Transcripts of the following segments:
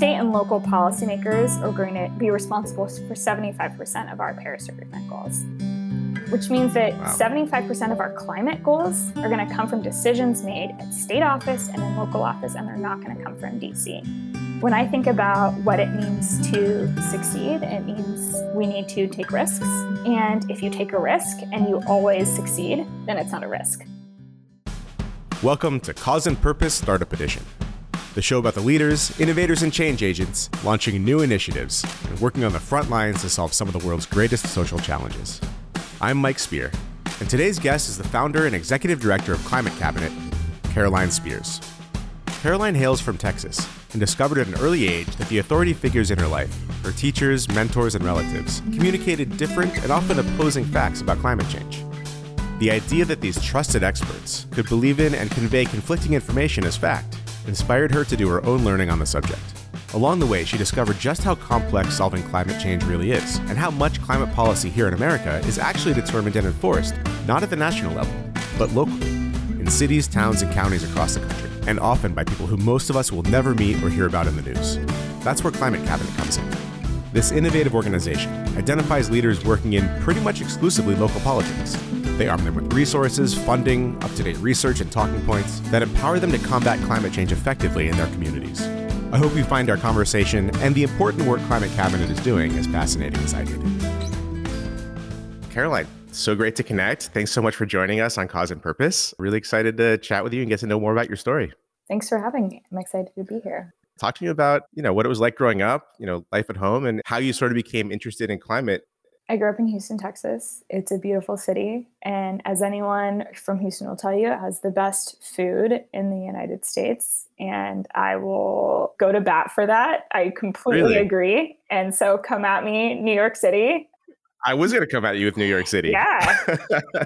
state and local policymakers are going to be responsible for 75% of our Paris Agreement goals, which means that wow. 75% of our climate goals are going to come from decisions made at state office and in local office, and they're not going to come from DC. When I think about what it means to succeed, it means we need to take risks. And if you take a risk and you always succeed, then it's not a risk. Welcome to Cause and Purpose Startup Edition, the show about the leaders, innovators, and change agents launching new initiatives and working on the front lines to solve some of the world's greatest social challenges. I'm Mike Spear, and today's guest is the founder and executive director of Climate Cabinet, Caroline Spears. Caroline hails from Texas and discovered at an early age that the authority figures in her life, her teachers, mentors, and relatives, communicated different and often opposing facts about climate change. The idea that these trusted experts could believe in and convey conflicting information as fact inspired her to do her own learning on the subject. Along the way, she discovered just how complex solving climate change really is, and how much climate policy here in America is actually determined and enforced not at the national level, but locally, in cities, towns, and counties across the country, and often by people who most of us will never meet or hear about in the news. That's where Climate Cabinet comes in. This innovative organization identifies leaders working in pretty much exclusively local politics they arm them with resources, funding, up to date research, and talking points that empower them to combat climate change effectively in their communities. I hope you find our conversation and the important work Climate Cabinet is doing as fascinating as I did. Caroline, so great to connect. Thanks so much for joining us on Cause and Purpose. Really excited to chat with you and get to know more about your story. Thanks for having me. I'm excited to be here. Talk to me about, you know, what it was like growing up, you know, life at home and how you sort of became interested in climate I grew up in Houston, Texas. It's a beautiful city. And as anyone from Houston will tell you, it has the best food in the United States. And I will go to bat for that. I completely really? agree. And so come at me, New York City. I was going to come at you with New York City. Yeah.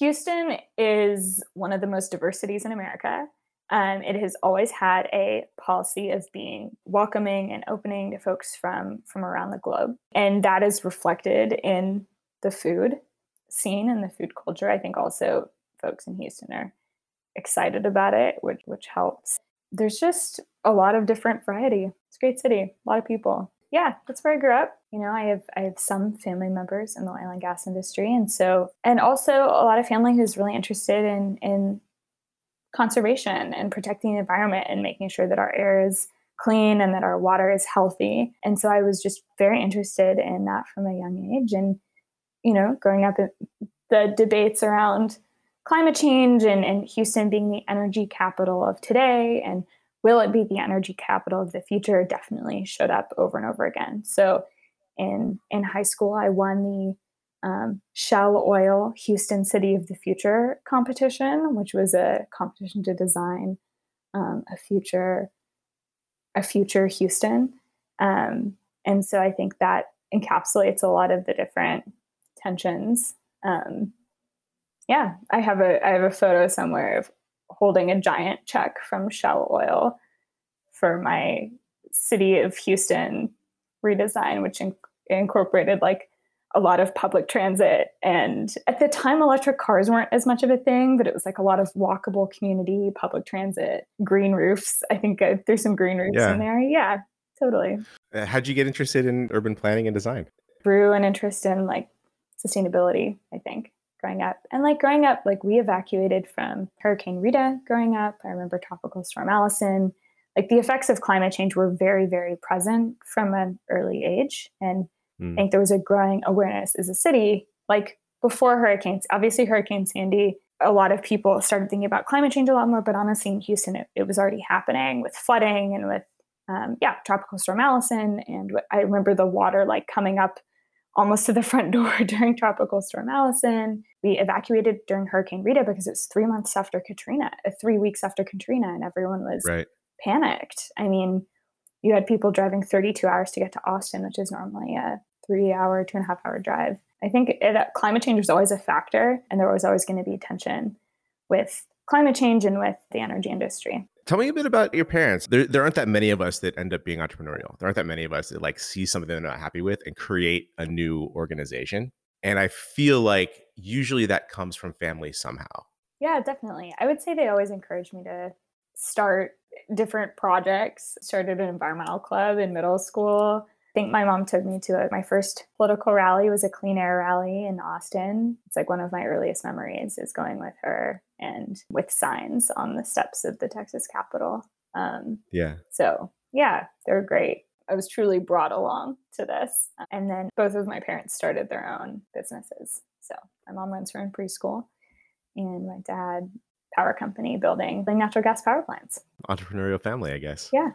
Houston is one of the most diverse cities in America. Um, it has always had a policy of being welcoming and opening to folks from from around the globe, and that is reflected in the food scene and the food culture. I think also folks in Houston are excited about it, which which helps. There's just a lot of different variety. It's a great city, a lot of people. Yeah, that's where I grew up. You know, I have I have some family members in the oil and gas industry, and so and also a lot of family who's really interested in in conservation and protecting the environment and making sure that our air is clean and that our water is healthy. And so I was just very interested in that from a young age. And, you know, growing up the debates around climate change and, and Houston being the energy capital of today and will it be the energy capital of the future definitely showed up over and over again. So in in high school I won the um, Shell Oil Houston City of the Future competition, which was a competition to design um, a future a future Houston. Um, and so I think that encapsulates a lot of the different tensions. Um, yeah, I have a I have a photo somewhere of holding a giant check from Shell Oil for my city of Houston redesign, which in- incorporated like a lot of public transit. And at the time, electric cars weren't as much of a thing, but it was like a lot of walkable community public transit, green roofs. I think I threw some green roofs yeah. in there. Yeah, totally. Uh, how'd you get interested in urban planning and design? Through an interest in like sustainability, I think, growing up. And like growing up, like we evacuated from Hurricane Rita growing up. I remember Tropical Storm Allison. Like the effects of climate change were very, very present from an early age. And Mm. I think there was a growing awareness as a city, like before hurricanes. Obviously, Hurricane Sandy, a lot of people started thinking about climate change a lot more, but honestly, in Houston, it, it was already happening with flooding and with, um, yeah, Tropical Storm Allison. And I remember the water like coming up almost to the front door during Tropical Storm Allison. We evacuated during Hurricane Rita because it was three months after Katrina, uh, three weeks after Katrina, and everyone was right. panicked. I mean, you had people driving 32 hours to get to Austin, which is normally a three hour, two and a half hour drive. I think it, climate change was always a factor, and there was always going to be tension with climate change and with the energy industry. Tell me a bit about your parents. There, there aren't that many of us that end up being entrepreneurial. There aren't that many of us that like see something they're not happy with and create a new organization. And I feel like usually that comes from family somehow. Yeah, definitely. I would say they always encouraged me to start different projects. Started an environmental club in middle school. I think my mom took me to a, my first political rally was a clean air rally in Austin. It's like one of my earliest memories is going with her and with signs on the steps of the Texas Capitol. Um, yeah. So yeah, they're great. I was truly brought along to this. And then both of my parents started their own businesses. So my mom runs her own preschool, and my dad power company building the natural gas power plants. Entrepreneurial family, I guess. Yeah.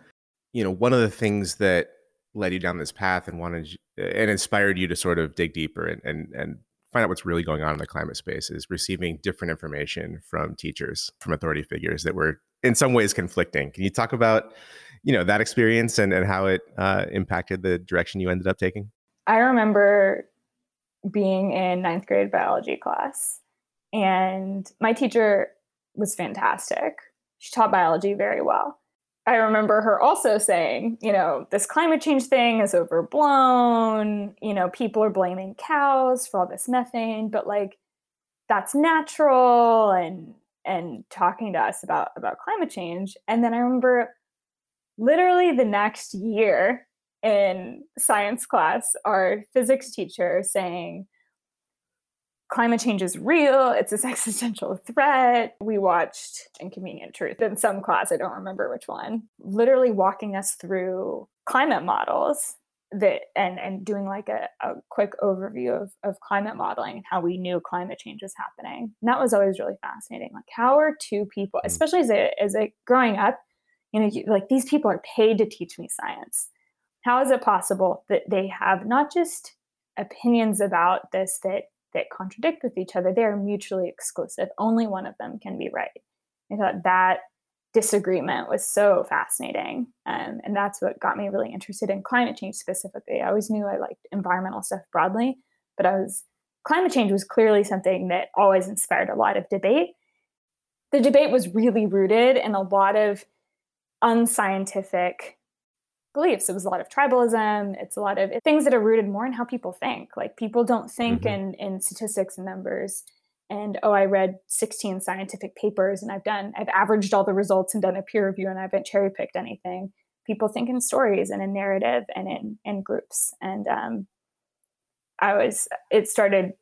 You know, one of the things that led you down this path and wanted and inspired you to sort of dig deeper and and and find out what's really going on in the climate space is receiving different information from teachers, from authority figures that were in some ways conflicting. Can you talk about, you know, that experience and, and how it uh, impacted the direction you ended up taking? I remember being in ninth grade biology class, and my teacher was fantastic. She taught biology very well. I remember her also saying, you know, this climate change thing is overblown. You know, people are blaming cows for all this methane, but like that's natural and and talking to us about about climate change. And then I remember literally the next year in science class, our physics teacher saying, climate change is real. It's this existential threat. We watched Inconvenient Truth in some class, I don't remember which one, literally walking us through climate models that and and doing like a, a quick overview of, of climate modeling and how we knew climate change was happening. And that was always really fascinating. Like how are two people, mm. especially as a as a growing up, you know, you, like these people are paid to teach me science. How is it possible that they have not just opinions about this that that contradict with each other, they are mutually exclusive. Only one of them can be right. I thought that disagreement was so fascinating. Um, and that's what got me really interested in climate change specifically. I always knew I liked environmental stuff broadly, but I was climate change was clearly something that always inspired a lot of debate. The debate was really rooted in a lot of unscientific beliefs. It was a lot of tribalism. It's a lot of things that are rooted more in how people think. Like people don't think mm-hmm. in in statistics and numbers. And oh, I read 16 scientific papers and I've done I've averaged all the results and done a peer review and I haven't cherry picked anything. People think in stories and in narrative and in in groups. And um, I was it started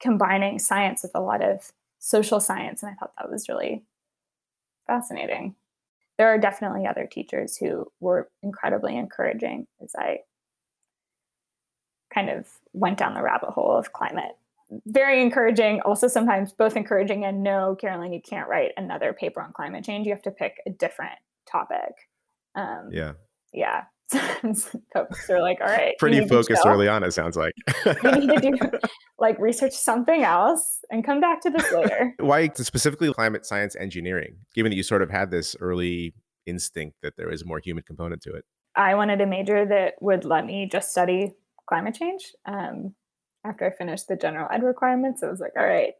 combining science with a lot of social science, and I thought that was really fascinating there are definitely other teachers who were incredibly encouraging as I kind of went down the rabbit hole of climate. Very encouraging, also sometimes both encouraging and no, Carolyn, you can't write another paper on climate change. You have to pick a different topic. Um, yeah. Yeah. folks are like, all right. Pretty focused early on, it sounds like. we need to do like research something else and come back to this later. Why specifically climate science engineering, given that you sort of had this early instinct that there is a more human component to it? I wanted a major that would let me just study climate change. Um, after I finished the general ed requirements, I was like, all right,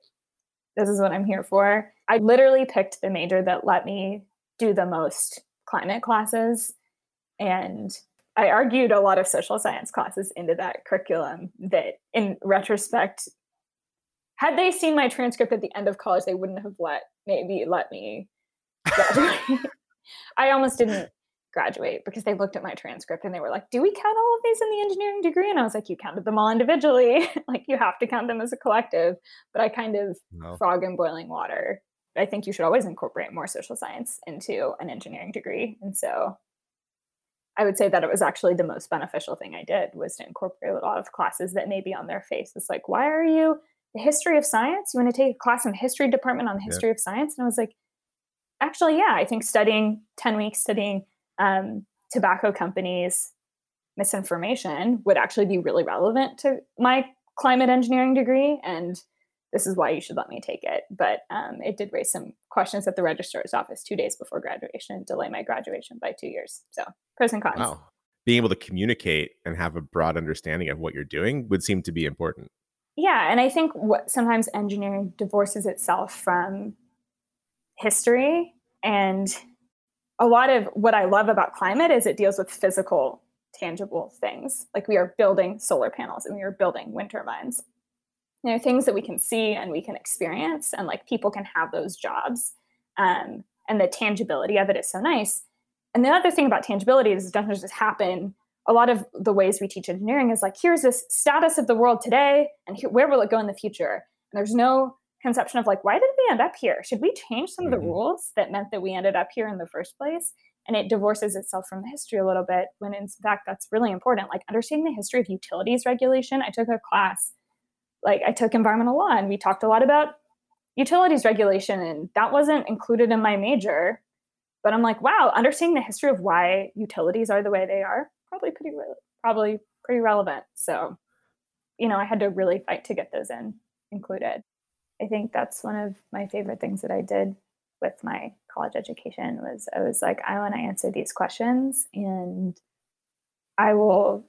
this is what I'm here for. I literally picked the major that let me do the most climate classes and I argued a lot of social science classes into that curriculum that, in retrospect, had they seen my transcript at the end of college, they wouldn't have let maybe let me graduate. I almost didn't graduate because they looked at my transcript and they were like, "Do we count all of these in the engineering degree?" And I was like, "You counted them all individually. like you have to count them as a collective." But I kind of no. frog in boiling water. I think you should always incorporate more social science into an engineering degree, and so I would say that it was actually the most beneficial thing I did was to incorporate a lot of classes that maybe on their face it's like, why are you the history of science? You want to take a class in the history department on the history yeah. of science? And I was like, actually, yeah, I think studying 10 weeks, studying um, tobacco companies misinformation would actually be really relevant to my climate engineering degree. And this is why you should let me take it. But um, it did raise some questions at the registrar's office two days before graduation and delay my graduation by two years. So pros and cons. Wow. Being able to communicate and have a broad understanding of what you're doing would seem to be important. Yeah, and I think what sometimes engineering divorces itself from history and a lot of what I love about climate is it deals with physical tangible things. Like we are building solar panels and we are building wind turbines you know things that we can see and we can experience and like people can have those jobs um, and the tangibility of it is so nice. And the other thing about tangibility is it doesn't just happen. A lot of the ways we teach engineering is like, here's this status of the world today, and here, where will it go in the future? And there's no conception of like, why did we end up here? Should we change some mm-hmm. of the mm-hmm. rules that meant that we ended up here in the first place? And it divorces itself from the history a little bit when in fact that's really important. Like understanding the history of utilities regulation. I took a class, like I took environmental law and we talked a lot about utilities regulation and that wasn't included in my major. But I'm like, wow, understanding the history of why utilities are the way they are, probably pretty re- probably pretty relevant. So, you know, I had to really fight to get those in included. I think that's one of my favorite things that I did with my college education was I was like, I want to answer these questions and I will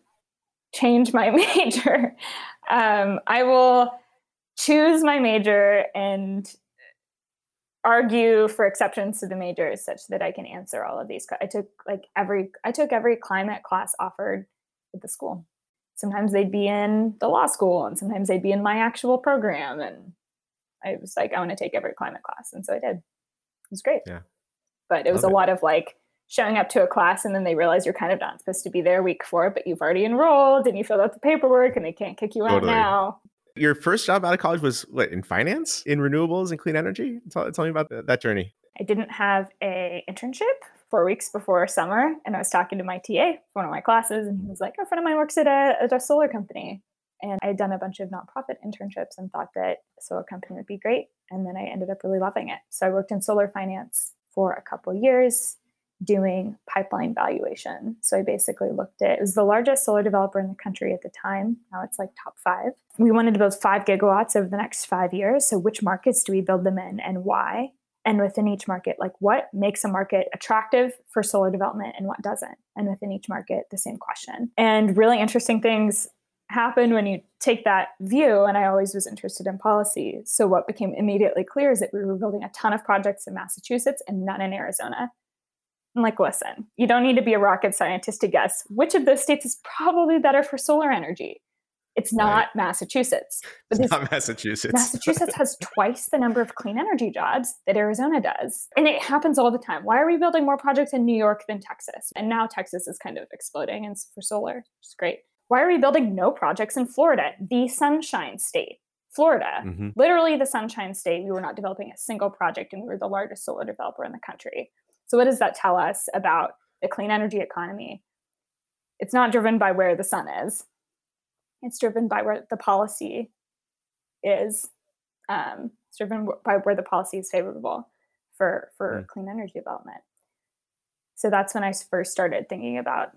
change my major. Um, I will choose my major and argue for exceptions to the majors such that I can answer all of these. I took like every I took every climate class offered at the school. Sometimes they'd be in the law school and sometimes they'd be in my actual program and I was like, I want to take every climate class. And so I did. It was great. Yeah. But it was Love a it. lot of like showing up to a class and then they realize you're kind of not supposed to be there week four, but you've already enrolled and you filled out the paperwork and they can't kick you totally. out now. Your first job out of college was what in finance, in renewables and clean energy? Tell, tell me about the, that journey. I didn't have a internship four weeks before summer, and I was talking to my TA for one of my classes, and he was like, "A friend of mine works at a, at a solar company," And I had done a bunch of nonprofit internships and thought that a solar company would be great. And then I ended up really loving it. So I worked in solar finance for a couple years doing pipeline valuation. So I basically looked at it was the largest solar developer in the country at the time. Now it's like top five. We wanted to build five gigawatts over the next five years. So which markets do we build them in and why? And within each market, like what makes a market attractive for solar development and what doesn't? And within each market, the same question. And really interesting things happen when you take that view and i always was interested in policy so what became immediately clear is that we were building a ton of projects in massachusetts and none in arizona i'm like listen you don't need to be a rocket scientist to guess which of those states is probably better for solar energy it's not right. massachusetts but it's not massachusetts massachusetts has twice the number of clean energy jobs that arizona does and it happens all the time why are we building more projects in new york than texas and now texas is kind of exploding and for solar which is great why are we building no projects in Florida, the sunshine state? Florida, mm-hmm. literally the sunshine state. We were not developing a single project and we were the largest solar developer in the country. So, what does that tell us about the clean energy economy? It's not driven by where the sun is, it's driven by where the policy is. Um, it's driven by where the policy is favorable for, for mm. clean energy development. So, that's when I first started thinking about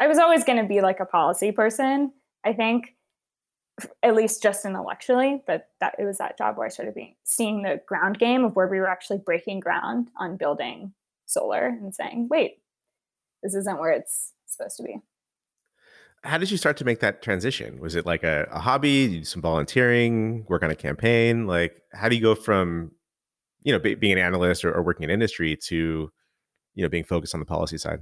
I was always going to be like a policy person, I think, at least just intellectually. But that it was that job where I started being seeing the ground game of where we were actually breaking ground on building solar and saying, wait, this isn't where it's supposed to be. How did you start to make that transition? Was it like a, a hobby? Did you do some volunteering, work on a campaign? Like, how do you go from, you know, be, being an analyst or, or working in industry to, you know, being focused on the policy side?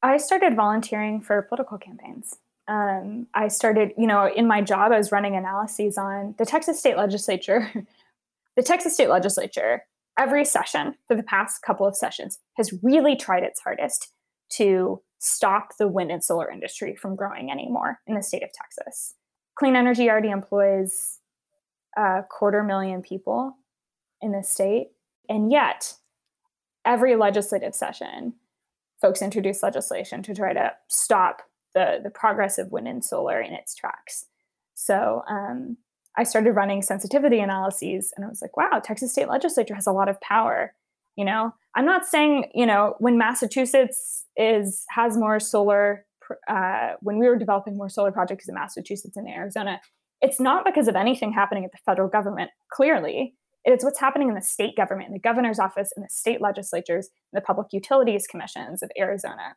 I started volunteering for political campaigns. Um, I started, you know, in my job, I was running analyses on the Texas state legislature. the Texas state legislature, every session for the past couple of sessions, has really tried its hardest to stop the wind and solar industry from growing anymore in the state of Texas. Clean energy already employs a quarter million people in the state. And yet, every legislative session, folks introduce legislation to try to stop the, the progress of wind and solar in its tracks. So um, I started running sensitivity analyses and I was like, wow, Texas state legislature has a lot of power. You know, I'm not saying, you know, when Massachusetts is has more solar, uh, when we were developing more solar projects in Massachusetts and Arizona, it's not because of anything happening at the federal government, clearly. It's what's happening in the state government, in the governor's office, in the state legislatures, in the public utilities commissions of Arizona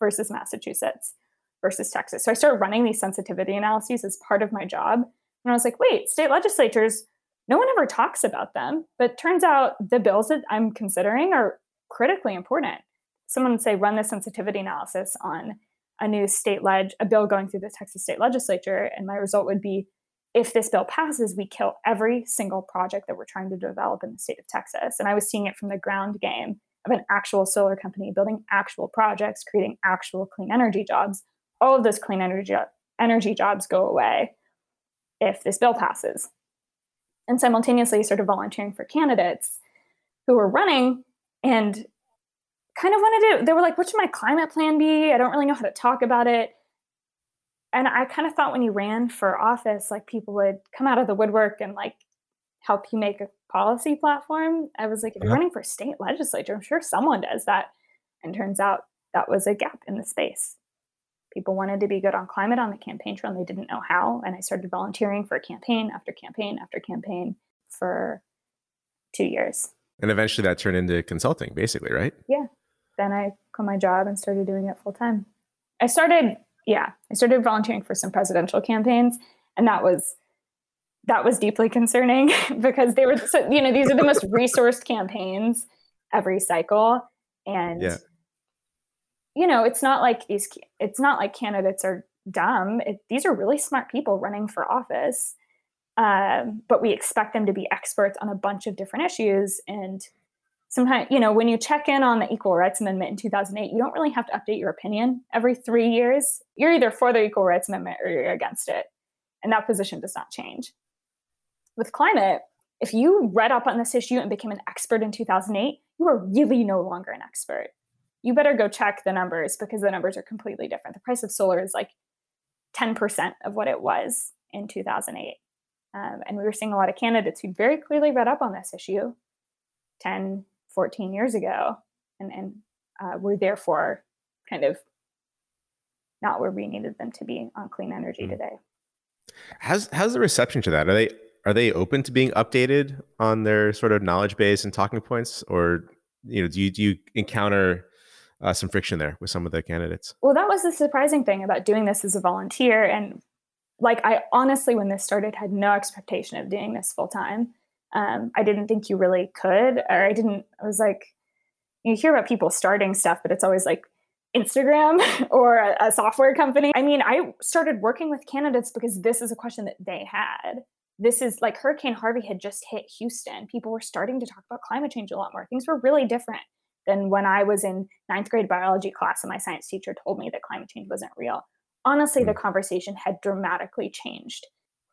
versus Massachusetts versus Texas. So I started running these sensitivity analyses as part of my job. And I was like, wait, state legislatures, no one ever talks about them. But turns out the bills that I'm considering are critically important. Someone would say, run the sensitivity analysis on a new state leg, a bill going through the Texas state legislature. And my result would be if this bill passes, we kill every single project that we're trying to develop in the state of Texas. And I was seeing it from the ground game of an actual solar company building actual projects, creating actual clean energy jobs. All of those clean energy energy jobs go away if this bill passes. And simultaneously, sort of volunteering for candidates who were running and kind of wanted to, they were like, what should my climate plan be? I don't really know how to talk about it and I kind of thought when you ran for office, like people would come out of the woodwork and like help you make a policy platform. I was like, if you're uh-huh. running for state legislature, I'm sure someone does that. And turns out that was a gap in the space. People wanted to be good on climate on the campaign trail and they didn't know how. And I started volunteering for campaign after campaign after campaign for two years. And eventually that turned into consulting, basically, right? Yeah. Then I quit my job and started doing it full time. I started yeah, I started volunteering for some presidential campaigns, and that was that was deeply concerning because they were so, you know these are the most resourced campaigns every cycle, and yeah. you know it's not like these it's not like candidates are dumb. It, these are really smart people running for office, um, but we expect them to be experts on a bunch of different issues. And sometimes you know when you check in on the equal rights amendment in 2008 you don't really have to update your opinion every three years. You're either for the equal rights amendment or you're against it. And that position does not change with climate if you read up on this issue and became an expert in 2008 you are really no longer an expert you better go check the numbers because the numbers are completely different the price of solar is like 10% of what it was in 2008 um, and we were seeing a lot of candidates who very clearly read up on this issue 10 14 years ago and, and uh, we're therefore kind of not where we needed them to be on clean energy mm-hmm. today. How's how's the reception to that? Are they are they open to being updated on their sort of knowledge base and talking points, or you know, do you do you encounter uh, some friction there with some of the candidates? Well, that was the surprising thing about doing this as a volunteer, and like I honestly, when this started, had no expectation of doing this full time um, I didn't think you really could, or I didn't, I was like, you hear about people starting stuff, but it's always like Instagram or a, a software company. I mean, I started working with candidates because this is a question that they had. This is like Hurricane Harvey had just hit Houston. People were starting to talk about climate change a lot more. Things were really different than when I was in ninth grade biology class and my science teacher told me that climate change wasn't real. Honestly, the hmm. conversation had dramatically changed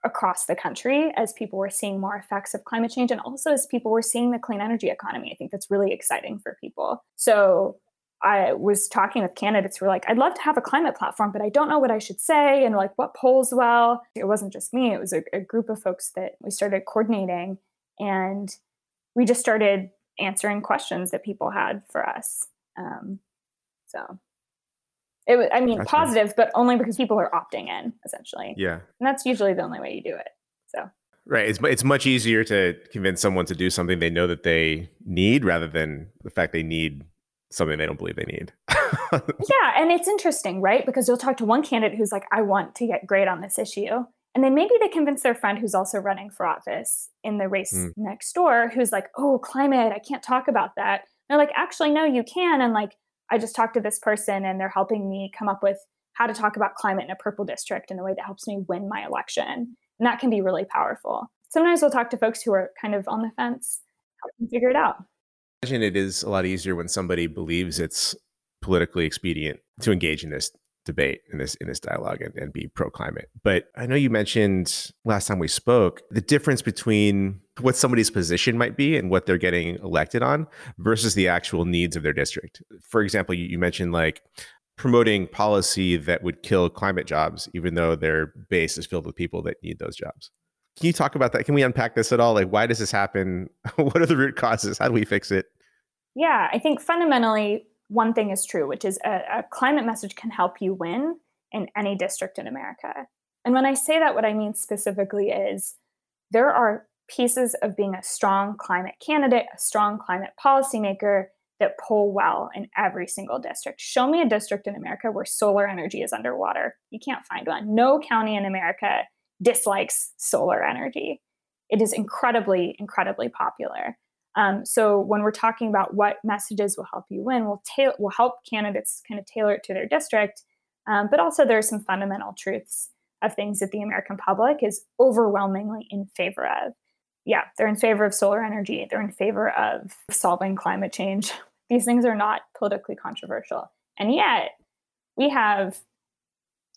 across the country as people were seeing more effects of climate change and also as people were seeing the clean energy economy. I think that's really exciting for people. So I was talking with candidates who were like, I'd love to have a climate platform, but I don't know what I should say and like what polls well. It wasn't just me, it was a, a group of folks that we started coordinating and we just started answering questions that people had for us. Um, so it was, I mean, positive, but only because people are opting in, essentially. Yeah. And that's usually the only way you do it. So. Right. It's it's much easier to convince someone to do something they know that they need rather than the fact they need something they don't believe they need. yeah, and it's interesting, right? Because you'll talk to one candidate who's like, "I want to get great on this issue," and then maybe they convince their friend who's also running for office in the race mm. next door, who's like, "Oh, climate, I can't talk about that." And they're like, "Actually, no, you can," and like I just talked to this person and they're helping me come up with how to talk about climate in a purple district in a way that helps me win my election. And that can be really powerful. Sometimes we'll talk to folks who are kind of on the fence, help them figure it out. I imagine it is a lot easier when somebody believes it's politically expedient to engage in this debate in this in this dialogue and, and be pro climate. But I know you mentioned last time we spoke the difference between what somebody's position might be and what they're getting elected on versus the actual needs of their district. For example, you, you mentioned like promoting policy that would kill climate jobs, even though their base is filled with people that need those jobs. Can you talk about that? Can we unpack this at all? Like, why does this happen? what are the root causes? How do we fix it? Yeah, I think fundamentally, one thing is true, which is a, a climate message can help you win in any district in America. And when I say that, what I mean specifically is there are pieces of being a strong climate candidate, a strong climate policymaker that poll well in every single district. Show me a district in America where solar energy is underwater. You can't find one. No county in America dislikes solar energy. It is incredibly, incredibly popular. Um, so when we're talking about what messages will help you win, we'll, ta- will help candidates kind of tailor it to their district. Um, but also there are some fundamental truths of things that the American public is overwhelmingly in favor of. Yeah, they're in favor of solar energy, they're in favor of solving climate change. These things are not politically controversial. And yet, we have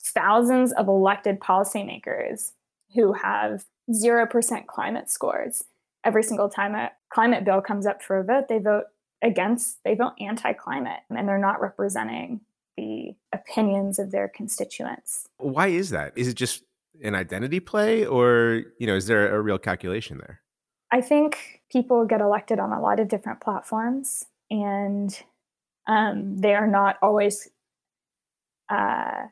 thousands of elected policymakers who have 0% climate scores. Every single time a climate bill comes up for a vote, they vote against, they vote anti climate, and they're not representing the opinions of their constituents. Why is that? Is it just an identity play, or you know, is there a real calculation there? I think people get elected on a lot of different platforms, and um, they are not always uh,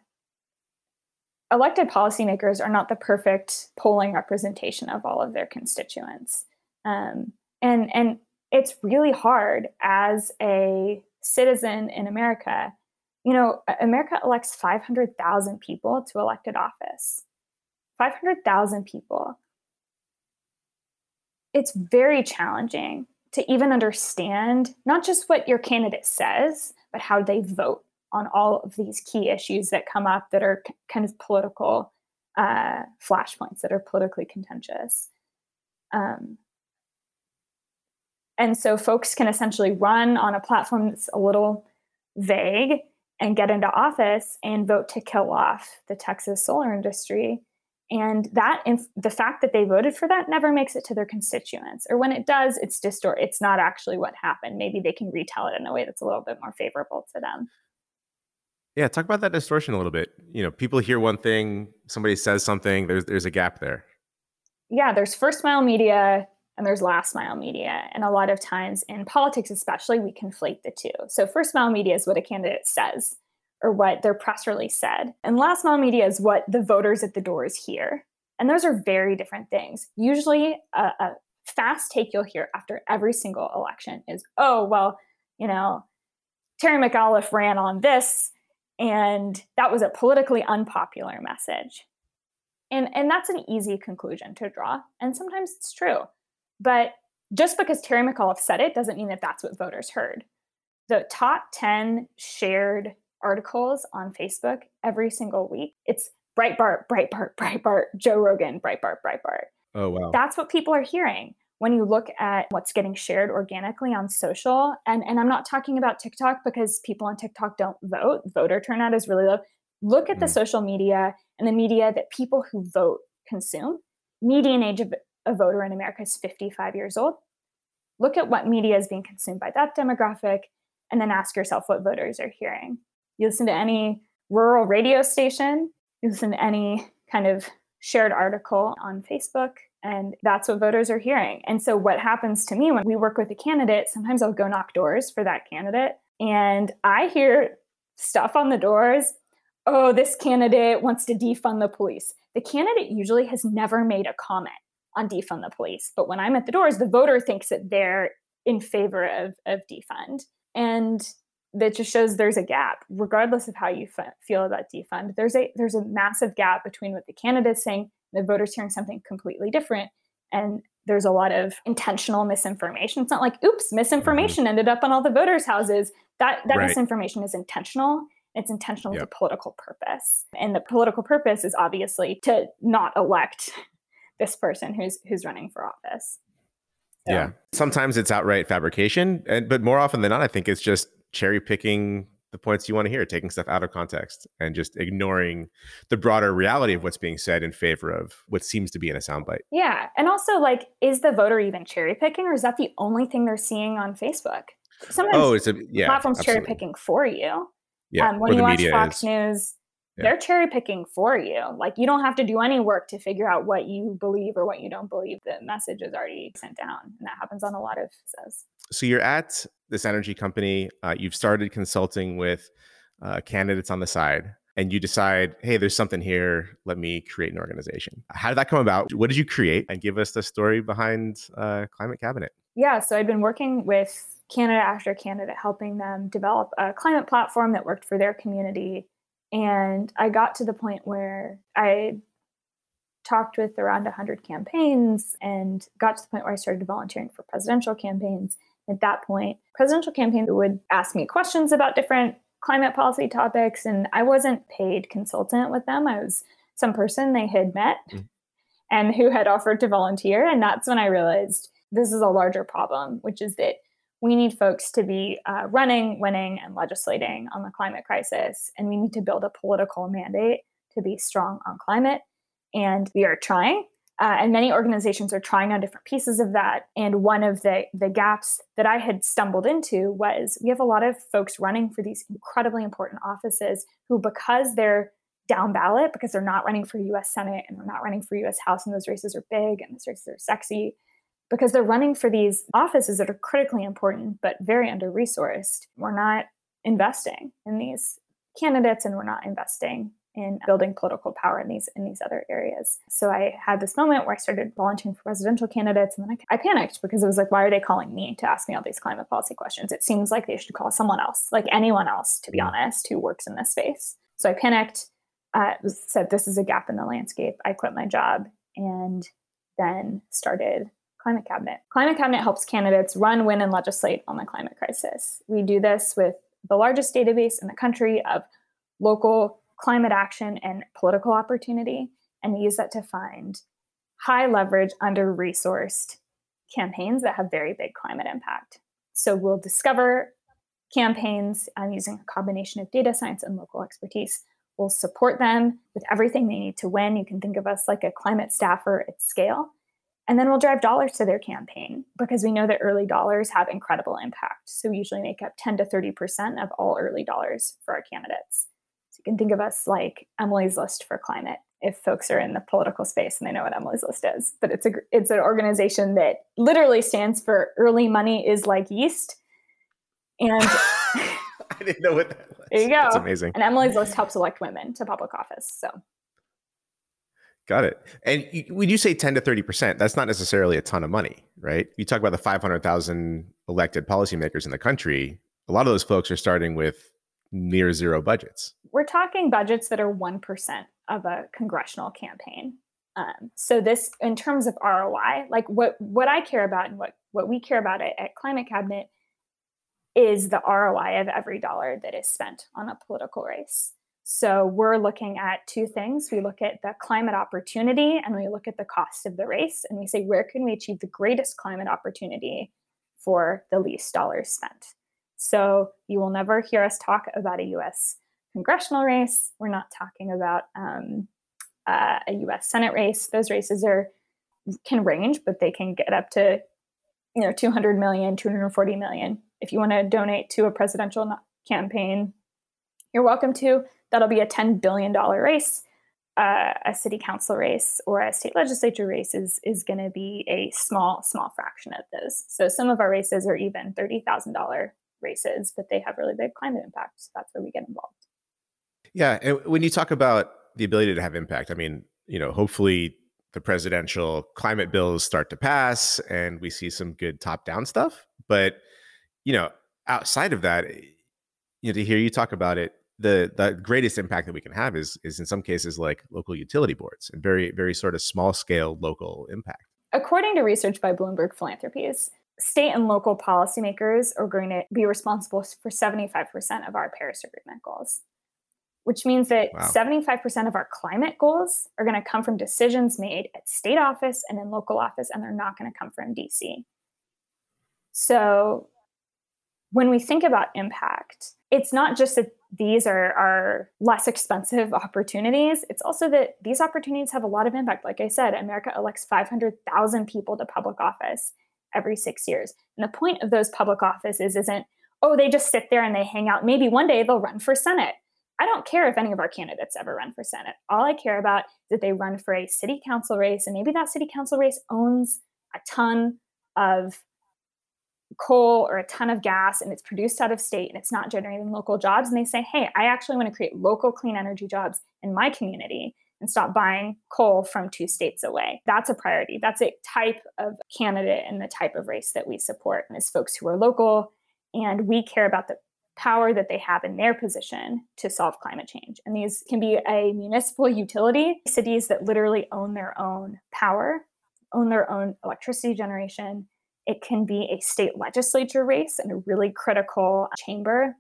elected policymakers are not the perfect polling representation of all of their constituents. Um, and, and it's really hard as a citizen in America. You know, America elects 500,000 people to elected office. 500,000 people. It's very challenging to even understand not just what your candidate says, but how they vote on all of these key issues that come up that are kind of political uh, flashpoints that are politically contentious. Um, and so folks can essentially run on a platform that's a little vague and get into office and vote to kill off the Texas solar industry. And that, inf- the fact that they voted for that never makes it to their constituents. Or when it does, it's distort. It's not actually what happened. Maybe they can retell it in a way that's a little bit more favorable to them. Yeah, talk about that distortion a little bit. You know, people hear one thing, somebody says something, there's there's a gap there. Yeah, there's first mile media and there's last mile media. And a lot of times in politics, especially, we conflate the two. So, first mile media is what a candidate says or what their press release said. And last mile media is what the voters at the doors hear. And those are very different things. Usually, a, a fast take you'll hear after every single election is, oh, well, you know, Terry McAuliffe ran on this and that was a politically unpopular message. And, and that's an easy conclusion to draw. And sometimes it's true. But just because Terry McAuliffe said it doesn't mean that that's what voters heard. The top 10 shared articles on Facebook every single week, it's Breitbart, Breitbart, Breitbart, Joe Rogan, Breitbart, Breitbart. Oh, wow. That's what people are hearing when you look at what's getting shared organically on social, and, and I'm not talking about TikTok because people on TikTok don't vote, voter turnout is really low. Look at mm. the social media and the media that people who vote consume. Median age of a voter in America is 55 years old. Look at what media is being consumed by that demographic, and then ask yourself what voters are hearing. You listen to any rural radio station, you listen to any kind of shared article on Facebook, and that's what voters are hearing. And so, what happens to me when we work with a candidate, sometimes I'll go knock doors for that candidate, and I hear stuff on the doors. Oh, this candidate wants to defund the police. The candidate usually has never made a comment on defund the police. But when I'm at the doors, the voter thinks that they're in favor of, of defund. And that just shows there's a gap regardless of how you f- feel about defund there's a there's a massive gap between what the candidate is saying the voters hearing something completely different and there's a lot of intentional misinformation it's not like oops misinformation mm-hmm. ended up on all the voters houses that that right. misinformation is intentional it's intentional yep. with a political purpose and the political purpose is obviously to not elect this person who's who's running for office so. yeah sometimes it's outright fabrication and but more often than not i think it's just cherry picking the points you want to hear, taking stuff out of context and just ignoring the broader reality of what's being said in favor of what seems to be in a soundbite. Yeah. And also, like, is the voter even cherry picking or is that the only thing they're seeing on Facebook? Sometimes oh, it's a yeah, platforms cherry picking for you. Yeah. Um, when you watch Fox is. News, yeah. they're cherry picking for you. Like you don't have to do any work to figure out what you believe or what you don't believe. The message is already sent down, and that happens on a lot of says. So you're at this energy company. Uh, you've started consulting with uh, candidates on the side, and you decide, hey, there's something here. Let me create an organization. How did that come about? What did you create? And give us the story behind uh, Climate Cabinet. Yeah, so I'd been working with candidate after candidate, helping them develop a climate platform that worked for their community and I got to the point where I talked with around 100 campaigns and got to the point where I started volunteering for presidential campaigns. At that point, presidential campaigns would ask me questions about different climate policy topics, and I wasn't paid consultant with them. I was some person they had met mm. and who had offered to volunteer. And that's when I realized this is a larger problem, which is that we need folks to be uh, running, winning, and legislating on the climate crisis. And we need to build a political mandate to be strong on climate. And we are trying. Uh, and many organizations are trying on different pieces of that. And one of the, the gaps that I had stumbled into was we have a lot of folks running for these incredibly important offices who, because they're down ballot, because they're not running for US Senate and they're not running for US House, and those races are big and those races are sexy, because they're running for these offices that are critically important but very under resourced. We're not investing in these candidates and we're not investing in building political power in these in these other areas. So I had this moment where I started volunteering for presidential candidates, and then I, I, panicked because it was like, why are they calling me to ask me all these climate policy questions? It seems like they should call someone else, like anyone else, to be honest, who works in this space. So I panicked, uh, said this is a gap in the landscape. I quit my job and then started Climate Cabinet. Climate Cabinet helps candidates run, win, and legislate on the climate crisis. We do this with the largest database in the country of local climate action and political opportunity, and use that to find high leverage, under resourced campaigns that have very big climate impact. So we'll discover campaigns um, using a combination of data science and local expertise. We'll support them with everything they need to win. You can think of us like a climate staffer at scale. And then we'll drive dollars to their campaign because we know that early dollars have incredible impact. So we usually make up 10 to 30% of all early dollars for our candidates. Can think of us like Emily's List for climate if folks are in the political space and they know what Emily's List is. But it's a it's an organization that literally stands for early money is like yeast. And I didn't know what that was. There you go. That's amazing. And Emily's List helps elect women to public office. So Got it. And you, when you say 10 to 30%, that's not necessarily a ton of money, right? You talk about the 500,000 elected policymakers in the country. A lot of those folks are starting with near zero budgets. We're talking budgets that are 1% of a congressional campaign. Um, so this, in terms of ROI, like what, what I care about and what, what we care about at, at Climate Cabinet is the ROI of every dollar that is spent on a political race. So we're looking at two things. We look at the climate opportunity and we look at the cost of the race and we say, where can we achieve the greatest climate opportunity for the least dollars spent? So you will never hear us talk about a US congressional race. We're not talking about um, uh, a US Senate race. Those races are can range, but they can get up to you know 200 million, 240 million. If you want to donate to a presidential campaign, you're welcome to that'll be a $10 billion race. Uh, a city council race or a state legislature race is, is going to be a small, small fraction of those. So some of our races are even $30,000 races, but they have really big climate impacts. So that's where we get involved. Yeah. And when you talk about the ability to have impact, I mean, you know, hopefully the presidential climate bills start to pass and we see some good top down stuff. But, you know, outside of that, you know, to hear you talk about it, the the greatest impact that we can have is is in some cases like local utility boards and very very sort of small scale local impact. According to research by Bloomberg Philanthropies, state and local policymakers are going to be responsible for 75% of our Paris Agreement goals, which means that wow. 75% of our climate goals are going to come from decisions made at state office and in local office, and they're not going to come from DC. So when we think about impact, it's not just that these are, are less expensive opportunities. It's also that these opportunities have a lot of impact. Like I said, America elects 500,000 people to public office every six years. And the point of those public offices isn't, oh, they just sit there and they hang out. Maybe one day they'll run for Senate. I don't care if any of our candidates ever run for Senate. All I care about is that they run for a city council race, and maybe that city council race owns a ton of coal or a ton of gas and it's produced out of state and it's not generating local jobs and they say hey i actually want to create local clean energy jobs in my community and stop buying coal from two states away that's a priority that's a type of candidate and the type of race that we support as folks who are local and we care about the power that they have in their position to solve climate change and these can be a municipal utility cities that literally own their own power own their own electricity generation it can be a state legislature race in a really critical chamber.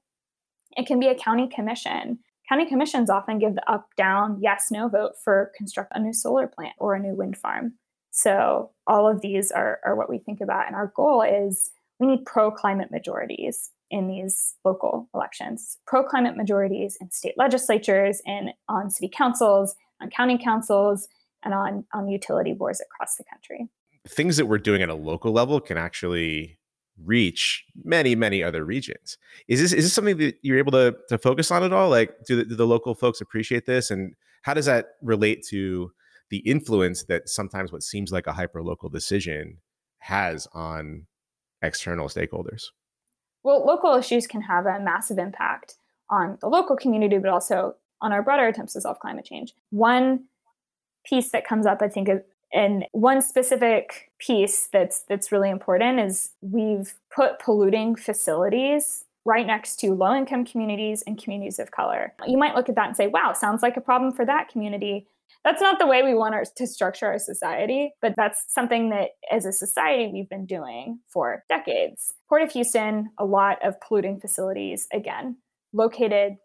It can be a county commission. County commissions often give the up, down, yes, no vote for construct a new solar plant or a new wind farm. So all of these are, are what we think about. And our goal is we need pro climate majorities in these local elections, pro climate majorities in state legislatures and on city councils, on county councils, and on, on utility boards across the country. Things that we're doing at a local level can actually reach many, many other regions. Is this is this something that you're able to to focus on at all? Like, do the, do the local folks appreciate this, and how does that relate to the influence that sometimes what seems like a hyper local decision has on external stakeholders? Well, local issues can have a massive impact on the local community, but also on our broader attempts to solve climate change. One piece that comes up, I think, and one specific piece that's that's really important is we've put polluting facilities right next to low income communities and communities of color. You might look at that and say, wow, sounds like a problem for that community. That's not the way we want our, to structure our society, but that's something that as a society we've been doing for decades. Port of Houston, a lot of polluting facilities, again, located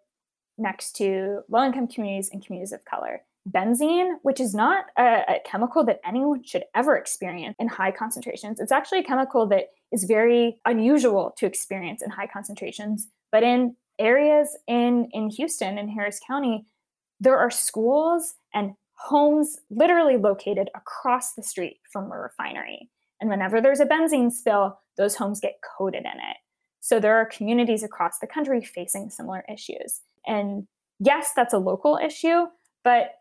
next to low income communities and communities of color. Benzene, which is not a, a, chemical that anyone should ever experience in high concentrations. It's actually a chemical that is very unusual to experience in high concentrations. But in areas in, in Houston in Harris County, there are schools and homes literally located across the street from a refinery. And whenever there's a benzene spill, those homes get coated in it. So there are communities across the country facing similar issues. And yes, that's a local issue, but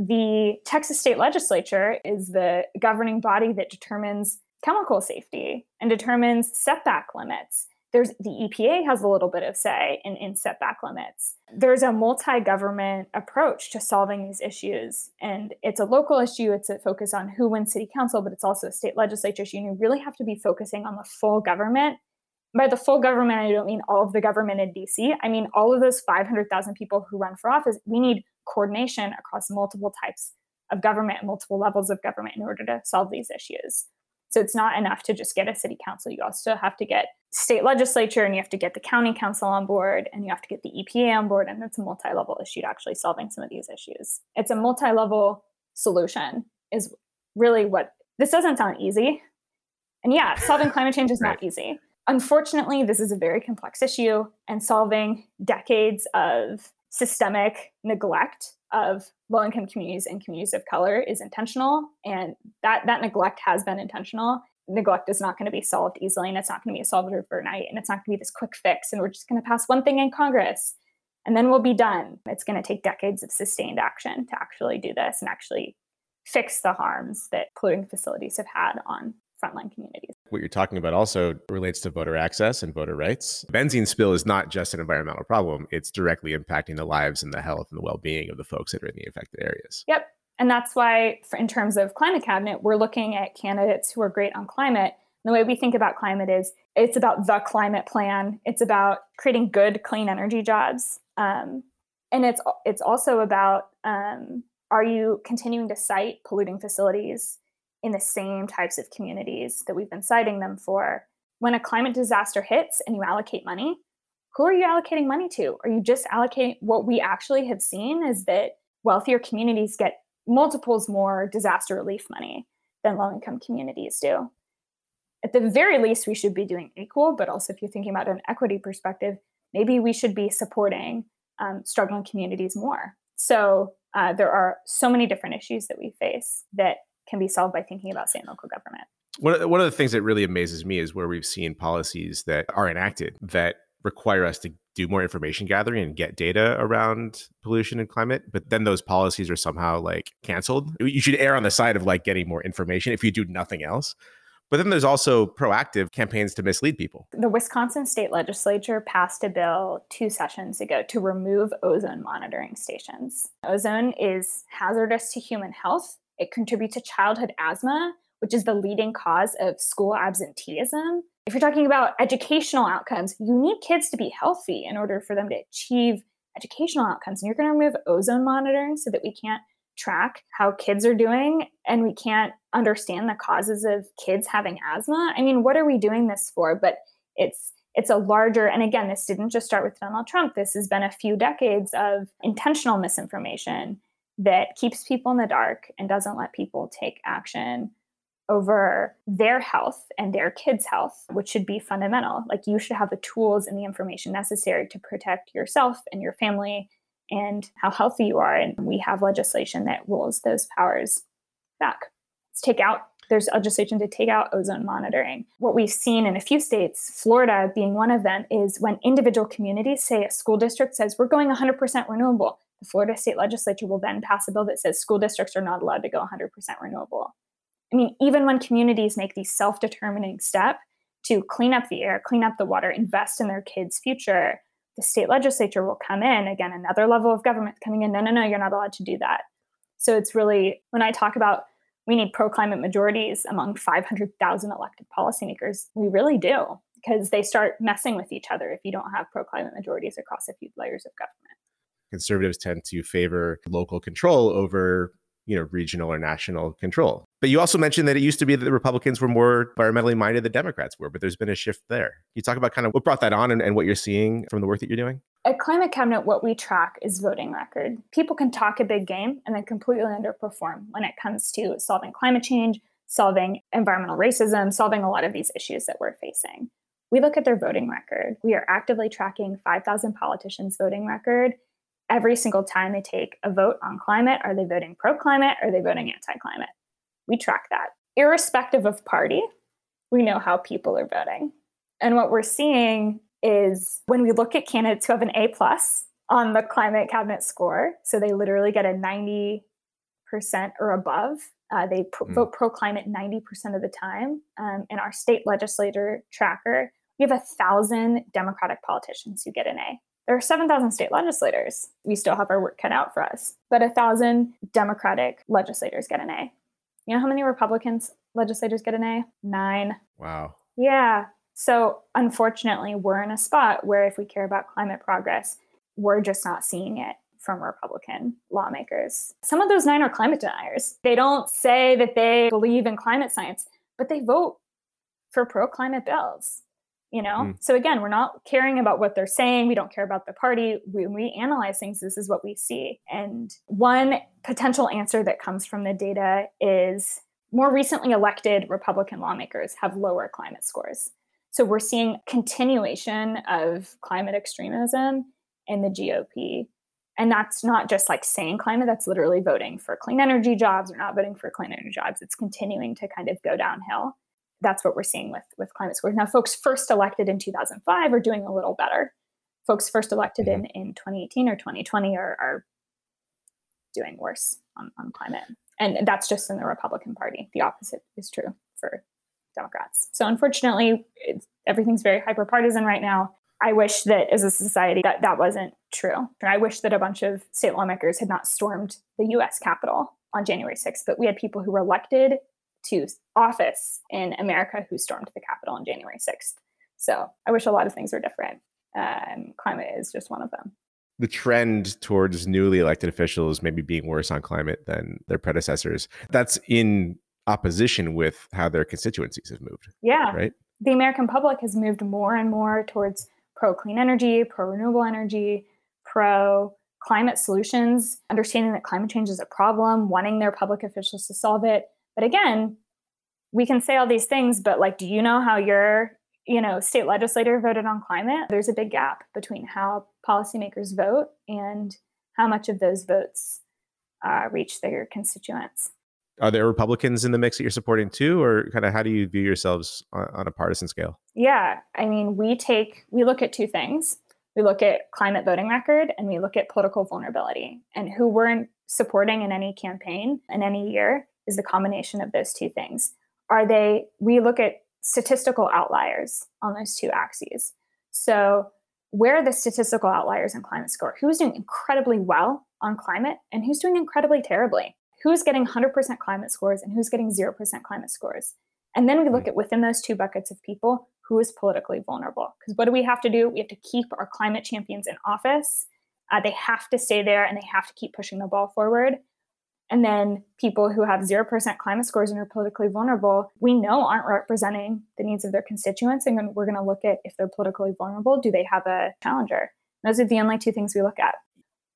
the Texas state legislature is the governing body that determines chemical safety and determines setback limits there's the EPA has a little bit of say in, in setback limits. There's a multi-government approach to solving these issues. And it's a local issue, it's a focus on who wins city council, but it's also a state legislature issue. You really have to be focusing on the full government. By the full government, I don't mean all of the government in DC. I mean all of those 500,000 people who run for office. We need coordination across multiple types of government and multiple levels of government in order to solve these issues. So it's not enough to just get a city council. You also have to get state legislature and you have to get the county council on board and you have to get the EPA on board. And it's a multi level issue to actually solving some of these issues. It's a multi level solution, is really what this doesn't sound easy. And yeah, solving climate change is not easy. Unfortunately, this is a very complex issue, and solving decades of systemic neglect of low income communities and communities of color is intentional and that that neglect has been intentional neglect is not going to be solved easily and it's not going to be solved overnight and it's not going to be this quick fix and we're just going to pass one thing in congress and then we'll be done it's going to take decades of sustained action to actually do this and actually fix the harms that polluting facilities have had on frontline communities. What you're talking about also relates to voter access and voter rights. Benzene spill is not just an environmental problem, it's directly impacting the lives and the health and the well being of the folks that are in the affected areas. Yep. And that's why, in terms of climate cabinet, we're looking at candidates who are great on climate. And the way we think about climate is it's about the climate plan, it's about creating good, clean energy jobs. Um, and it's it's also about um, are you continuing to site polluting facilities in the same types of communities that we've been siting them for. When a climate disaster hits and you allocate money, who are you allocating money to? Are you just allocating what we actually have seen is that wealthier communities get multiples more disaster relief money than low income communities do. At the very least, we should be doing equal, but also if you're thinking about an equity perspective, maybe we should be supporting um, struggling communities more. So uh, there are so many different issues that we face that can be solved by thinking about state and local government. One of, the, one of the things that really amazes me is where we've seen policies that are enacted that require us to do more information gathering and get data around pollution and climate but then those policies are somehow like canceled you should err on the side of like getting more information if you do nothing else but then there's also proactive campaigns to mislead people. The Wisconsin state legislature passed a bill two sessions ago to remove ozone monitoring stations. Ozone is hazardous to human health it contributes to childhood asthma, which is the leading cause of school absenteeism. If you're talking about educational outcomes, you need kids to be healthy in order for them to achieve educational outcomes. And you're going to remove ozone monitoring so that we can't track how kids are doing and we can't understand the causes of kids having asthma. I mean, what are we doing this for? But it's it's a larger, and again, this didn't just start with Donald Trump. This has been a few decades of intentional misinformation that keeps people in the dark and doesn't let people take action over their health and their kids' health, which should be fundamental. Like you should have the tools and the information necessary to protect yourself and your family and how healthy you are. And we have legislation that rules those powers back. Let's take out there's legislation to take out ozone monitoring. What we've seen in a few states, Florida being one of them, is when individual communities say a school district says we're going 100% renewable, the Florida state legislature will then pass a bill that says school districts are not allowed to go 100% renewable. I mean, even when communities make these self determining step to clean up the air, clean up the water, invest in their kids' future, the state legislature will come in again, another level of government coming in. No, no, no, you're not allowed to do that. So it's really, when I talk about we need pro climate majorities among 500,000 elected policymakers. We really do, because they start messing with each other if you don't have pro climate majorities across a few layers of government. Conservatives tend to favor local control over you know regional or national control. But you also mentioned that it used to be that the Republicans were more environmentally minded than Democrats were, but there's been a shift there. Can you talk about kind of what brought that on and, and what you're seeing from the work that you're doing? At Climate Cabinet, what we track is voting record. People can talk a big game and then completely underperform when it comes to solving climate change, solving environmental racism, solving a lot of these issues that we're facing. We look at their voting record. We are actively tracking 5,000 politicians' voting record every single time they take a vote on climate. Are they voting pro climate? Are they voting anti climate? We track that. Irrespective of party, we know how people are voting. And what we're seeing is when we look at candidates who have an A plus on the climate cabinet score, so they literally get a 90% or above. Uh, they mm. vote pro climate 90% of the time. Um, in our state legislator tracker, we have a thousand Democratic politicians who get an A. There are 7,000 state legislators. We still have our work cut out for us, but a thousand Democratic legislators get an A. You know how many Republicans legislators get an A? Nine. Wow. Yeah. So, unfortunately, we're in a spot where if we care about climate progress, we're just not seeing it from Republican lawmakers. Some of those nine are climate deniers. They don't say that they believe in climate science, but they vote for pro climate bills. You know, mm. so again, we're not caring about what they're saying. We don't care about the party. When we analyze things, this is what we see. And one potential answer that comes from the data is more recently elected Republican lawmakers have lower climate scores. So we're seeing continuation of climate extremism in the GOP. And that's not just like saying climate, that's literally voting for clean energy jobs or not voting for clean energy jobs. It's continuing to kind of go downhill. That's what we're seeing with, with climate scores. Now, folks first elected in 2005 are doing a little better. Folks first elected mm-hmm. in, in 2018 or 2020 are, are doing worse on, on climate. And that's just in the Republican Party. The opposite is true for Democrats. So unfortunately, everything's very hyper partisan right now. I wish that as a society that that wasn't true. I wish that a bunch of state lawmakers had not stormed the US Capitol on January 6th, but we had people who were elected to office in America who stormed the Capitol on January 6th. So I wish a lot of things were different. And climate is just one of them. The trend towards newly elected officials maybe being worse on climate than their predecessors. That's in opposition with how their constituencies have moved. Yeah. Right. The American public has moved more and more towards pro clean energy, pro renewable energy, pro climate solutions, understanding that climate change is a problem, wanting their public officials to solve it. But again, we can say all these things, but like, do you know how your you know state legislator voted on climate? There's a big gap between how policymakers vote and how much of those votes uh, reach their constituents are there Republicans in the mix that you're supporting too, or kind of how do you view yourselves on, on, a partisan scale? Yeah, I mean, we take we look at two things. We look at climate voting record, and we look at political vulnerability. And who we're supporting in any campaign in any year is the combination of those two things. Are they? We look at statistical outliers on those two axes. So where are the statistical outliers in climate score? Who's doing incredibly well on climate and who's doing incredibly terribly? who's getting 100% climate scores and who's getting 0% climate scores. And then we look at within those two buckets of people who is politically vulnerable. Because what do we have to do? We have to keep our climate champions in office. Uh, they have to stay there and they have to keep pushing the ball forward. And then people who have 0% climate scores and are politically vulnerable, we know aren't representing the needs of their constituents. And we're going to look at if they're politically vulnerable, do they have a challenger? Those are the only two things we look at.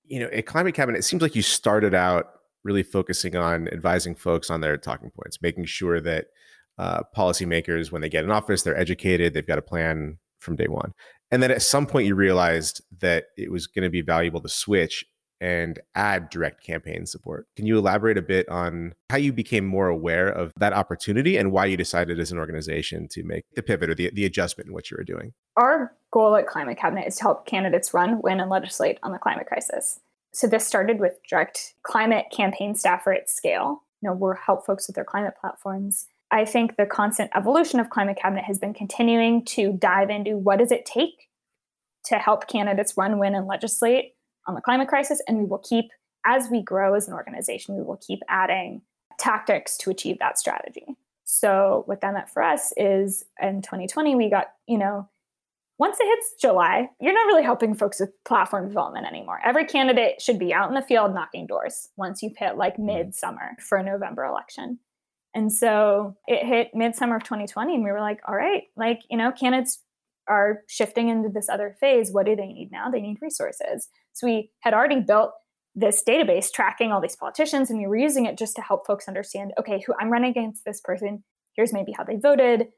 You know, at Climate Cabinet, it seems like you started out really focusing on advising folks on their talking points, making sure that uh, policymakers, when they get in office, they're educated, they've got a plan from day one. And then at some point, you realized that it was going to be valuable to switch and add direct campaign support. Can you elaborate a bit on how you became more aware of that opportunity and why you decided as an organization to make the pivot or the, the adjustment in what you were doing? Our goal at Climate Cabinet is to help candidates run, win, and legislate on the climate crisis. So this started with direct climate campaign staffer at scale. You know, we're help folks with their climate platforms. I think the constant evolution of Climate Cabinet has been continuing to dive into what does it take to help candidates run, win, and legislate on the climate crisis. And we will keep, as we grow as an organization, we will keep adding tactics to achieve that strategy. So what that meant for us is in 2020, we got, you know, once it hits July, you're not really helping folks with platform development anymore. Every candidate should be out in the field knocking doors once you've hit like mm-hmm. midsummer for a November election. And so it hit midsummer of 2020, and we were like, all right, like, you know, candidates are shifting into this other phase. What do they need now? They need resources. So we had already built this database tracking all these politicians, and we were using it just to help folks understand okay, who I'm running against this person. Here's maybe how they voted.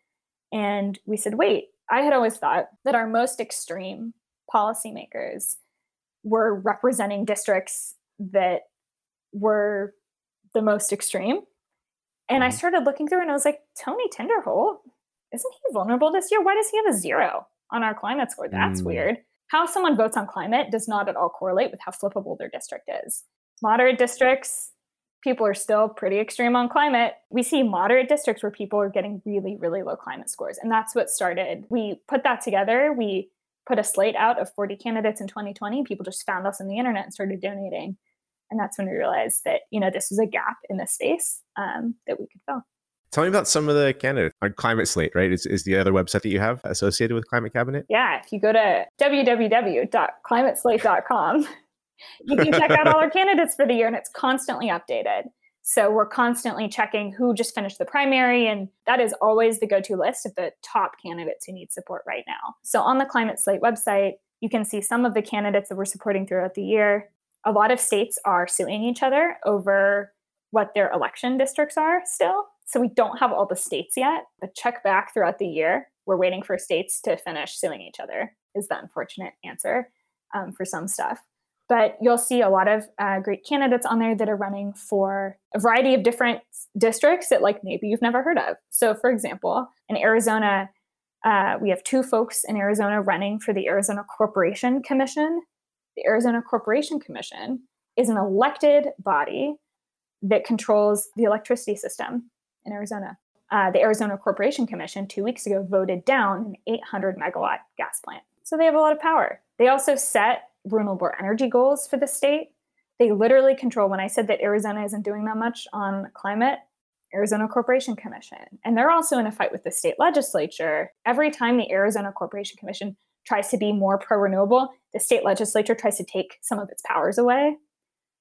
And we said, wait, I had always thought that our most extreme policymakers were representing districts that were the most extreme. And I mm-hmm. started looking through and I was like, Tony Tinderholt, isn't he vulnerable this year? Why does he have a zero on our climate score? That's mm. weird. How someone votes on climate does not at all correlate with how flippable their district is. Moderate districts, people are still pretty extreme on climate. We see moderate districts where people are getting really, really low climate scores. And that's what started. We put that together. We put a slate out of 40 candidates in 2020. People just found us on the internet and started donating. And that's when we realized that, you know, this was a gap in the space um, that we could fill. Tell me about some of the candidates on Climate Slate, right? Is, is the other website that you have associated with Climate Cabinet? Yeah. If you go to www.climateslate.com, you can check out all our candidates for the year and it's constantly updated. So we're constantly checking who just finished the primary, and that is always the go to list of the top candidates who need support right now. So on the Climate Slate website, you can see some of the candidates that we're supporting throughout the year. A lot of states are suing each other over what their election districts are still. So we don't have all the states yet, but check back throughout the year. We're waiting for states to finish suing each other, is the unfortunate answer um, for some stuff. But you'll see a lot of uh, great candidates on there that are running for a variety of different districts that, like, maybe you've never heard of. So, for example, in Arizona, uh, we have two folks in Arizona running for the Arizona Corporation Commission. The Arizona Corporation Commission is an elected body that controls the electricity system in Arizona. Uh, the Arizona Corporation Commission two weeks ago voted down an 800 megawatt gas plant. So they have a lot of power. They also set renewable energy goals for the state. They literally control, when I said that Arizona isn't doing that much on climate, Arizona Corporation Commission. And they're also in a fight with the state legislature. Every time the Arizona Corporation Commission tries to be more pro renewable, the state legislature tries to take some of its powers away.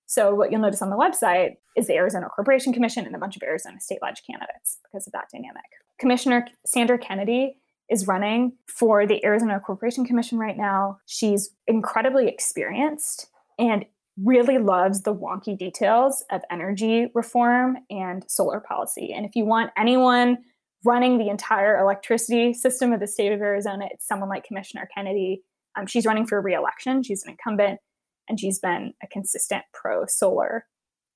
So, what you'll notice on the website is the Arizona Corporation Commission and a bunch of Arizona state ledge candidates because of that dynamic. Commissioner Sandra Kennedy is running for the Arizona Corporation Commission right now. She's incredibly experienced and really loves the wonky details of energy reform and solar policy. And if you want anyone running the entire electricity system of the state of Arizona, it's someone like Commissioner Kennedy. Um, she's running for reelection. She's an incumbent, and she's been a consistent pro solar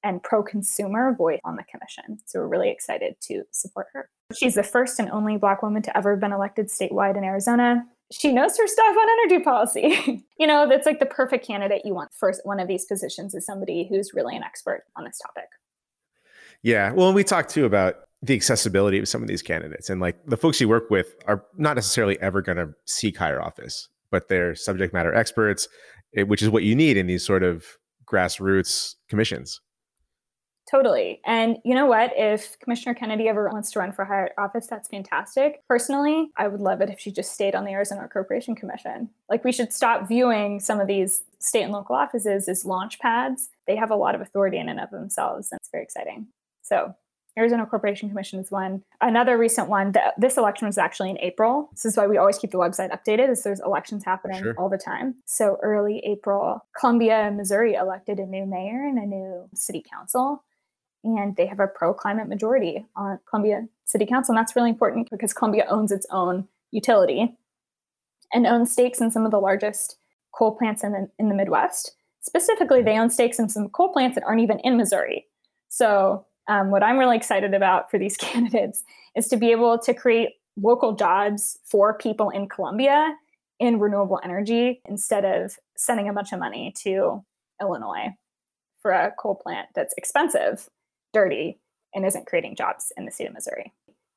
and pro consumer voice on the commission. So we're really excited to support her. She's the first and only Black woman to ever have been elected statewide in Arizona. She knows her stuff on energy policy. you know, that's like the perfect candidate you want for one of these positions is somebody who's really an expert on this topic. Yeah. Well, we talked too about the accessibility of some of these candidates. And like the folks you work with are not necessarily ever going to seek higher office, but they're subject matter experts, which is what you need in these sort of grassroots commissions. Totally. And you know what? If Commissioner Kennedy ever wants to run for higher office, that's fantastic. Personally, I would love it if she just stayed on the Arizona Corporation Commission. Like, we should stop viewing some of these state and local offices as launch pads. They have a lot of authority in and of themselves, and it's very exciting. So, Arizona Corporation Commission is one. Another recent one, the, this election was actually in April. This is why we always keep the website updated, is there's elections happening sure. all the time. So early April, Columbia, Missouri elected a new mayor and a new city council and they have a pro climate majority on Columbia City Council. And that's really important because Columbia owns its own utility and owns stakes in some of the largest coal plants in the, in the Midwest. Specifically, they own stakes in some coal plants that aren't even in Missouri. So, um, what I'm really excited about for these candidates is to be able to create local jobs for people in Columbia in renewable energy instead of sending a bunch of money to Illinois for a coal plant that's expensive dirty and isn't creating jobs in the state of Missouri.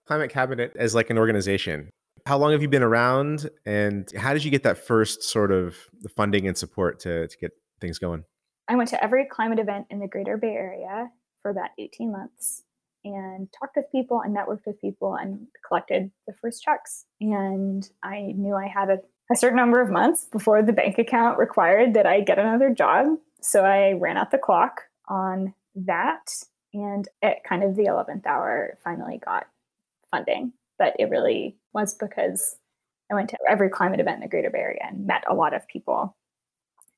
Climate Cabinet is like an organization. How long have you been around and how did you get that first sort of the funding and support to, to get things going? I went to every climate event in the greater Bay Area for about 18 months and talked with people and networked with people and collected the first checks. And I knew I had a, a certain number of months before the bank account required that I get another job. So I ran out the clock on that and at kind of the 11th hour, finally got funding. But it really was because I went to every climate event in the greater Bay Area and met a lot of people.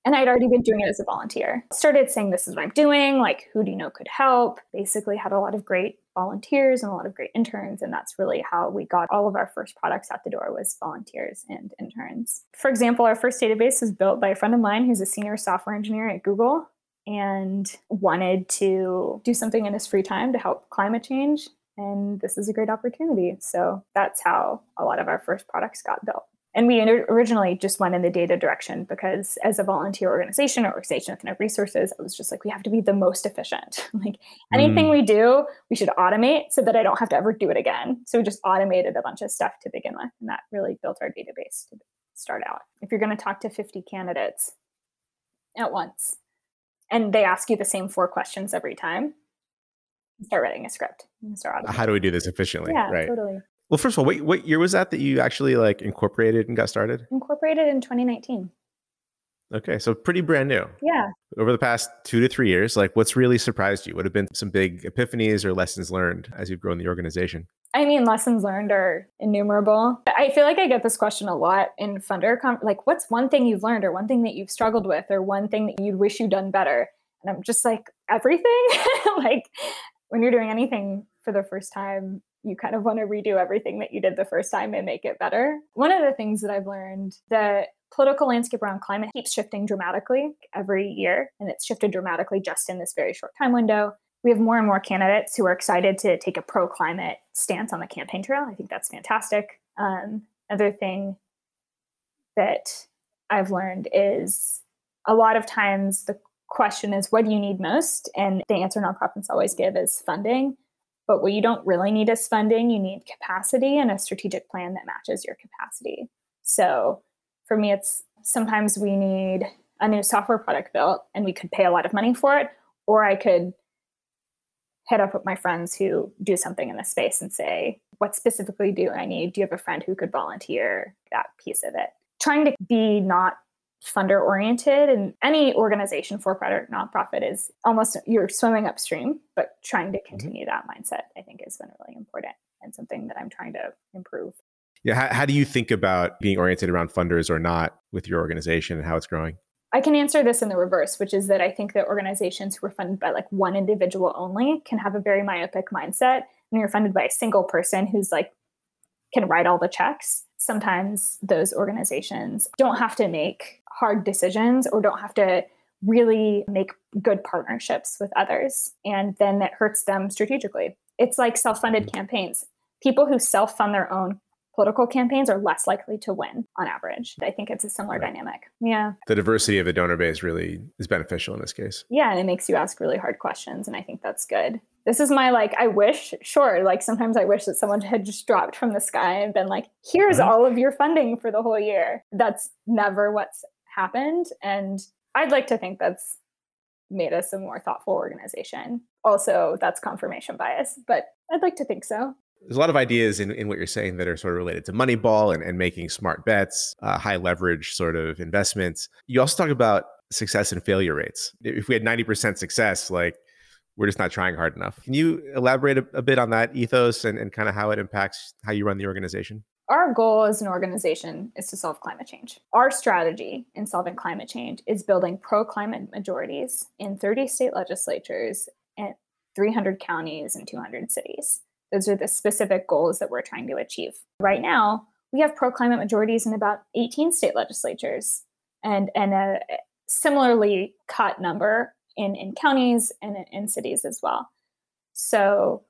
And I'd already been doing it as a volunteer. Started saying, This is what I'm doing. Like, who do you know could help? Basically, had a lot of great volunteers and a lot of great interns. And that's really how we got all of our first products out the door was volunteers and interns. For example, our first database was built by a friend of mine who's a senior software engineer at Google and wanted to do something in his free time to help climate change. And this is a great opportunity. So that's how a lot of our first products got built. And we originally just went in the data direction because, as a volunteer organization or organization with enough resources, I was just like, we have to be the most efficient. like anything mm. we do, we should automate so that I don't have to ever do it again. So we just automated a bunch of stuff to begin with. And that really built our database to start out. If you're going to talk to 50 candidates at once, and they ask you the same four questions every time. Start writing a script. Start How do we do this efficiently? Yeah, right. totally. Well, first of all, what, what year was that that you actually like incorporated and got started? Incorporated in 2019. Okay, so pretty brand new. Yeah. Over the past two to three years, like what's really surprised you? What have been some big epiphanies or lessons learned as you've grown the organization? I mean, lessons learned are innumerable. I feel like I get this question a lot in funder. Like, what's one thing you've learned, or one thing that you've struggled with, or one thing that you'd wish you'd done better? And I'm just like, everything. like, when you're doing anything for the first time, you kind of want to redo everything that you did the first time and make it better. One of the things that I've learned that political landscape around climate keeps shifting dramatically every year, and it's shifted dramatically just in this very short time window we have more and more candidates who are excited to take a pro climate stance on the campaign trail. I think that's fantastic. Um, another thing that I've learned is a lot of times the question is, what do you need most? And the answer nonprofits always give is funding. But what you don't really need is funding. You need capacity and a strategic plan that matches your capacity. So for me, it's sometimes we need a new software product built and we could pay a lot of money for it, or I could hit up with my friends who do something in this space and say, what specifically do I need? Do you have a friend who could volunteer that piece of it? Trying to be not funder oriented and any organization for profit or nonprofit is almost you're swimming upstream but trying to mm-hmm. continue mm-hmm. that mindset i think has been really important and something that i'm trying to improve yeah how, how do you think about being oriented around funders or not with your organization and how it's growing I can answer this in the reverse, which is that I think that organizations who are funded by like one individual only can have a very myopic mindset. When you're funded by a single person who's like can write all the checks, sometimes those organizations don't have to make hard decisions or don't have to really make good partnerships with others. And then it hurts them strategically. It's like self funded mm-hmm. campaigns. People who self fund their own political campaigns are less likely to win on average. I think it's a similar right. dynamic. Yeah. The diversity of the donor base really is beneficial in this case. Yeah, and it makes you ask really hard questions and I think that's good. This is my like I wish, sure, like sometimes I wish that someone had just dropped from the sky and been like, "Here's mm-hmm. all of your funding for the whole year." That's never what's happened and I'd like to think that's made us a more thoughtful organization. also that's confirmation bias, but I'd like to think so. There's a lot of ideas in, in what you're saying that are sort of related to Moneyball and, and making smart bets, uh, high leverage sort of investments. You also talk about success and failure rates. If we had 90% success, like we're just not trying hard enough. Can you elaborate a, a bit on that ethos and, and kind of how it impacts how you run the organization? Our goal as an organization is to solve climate change. Our strategy in solving climate change is building pro climate majorities in 30 state legislatures and 300 counties and 200 cities. Those are the specific goals that we're trying to achieve. Right now, we have pro climate majorities in about 18 state legislatures and, and a similarly cut number in, in counties and in cities as well. So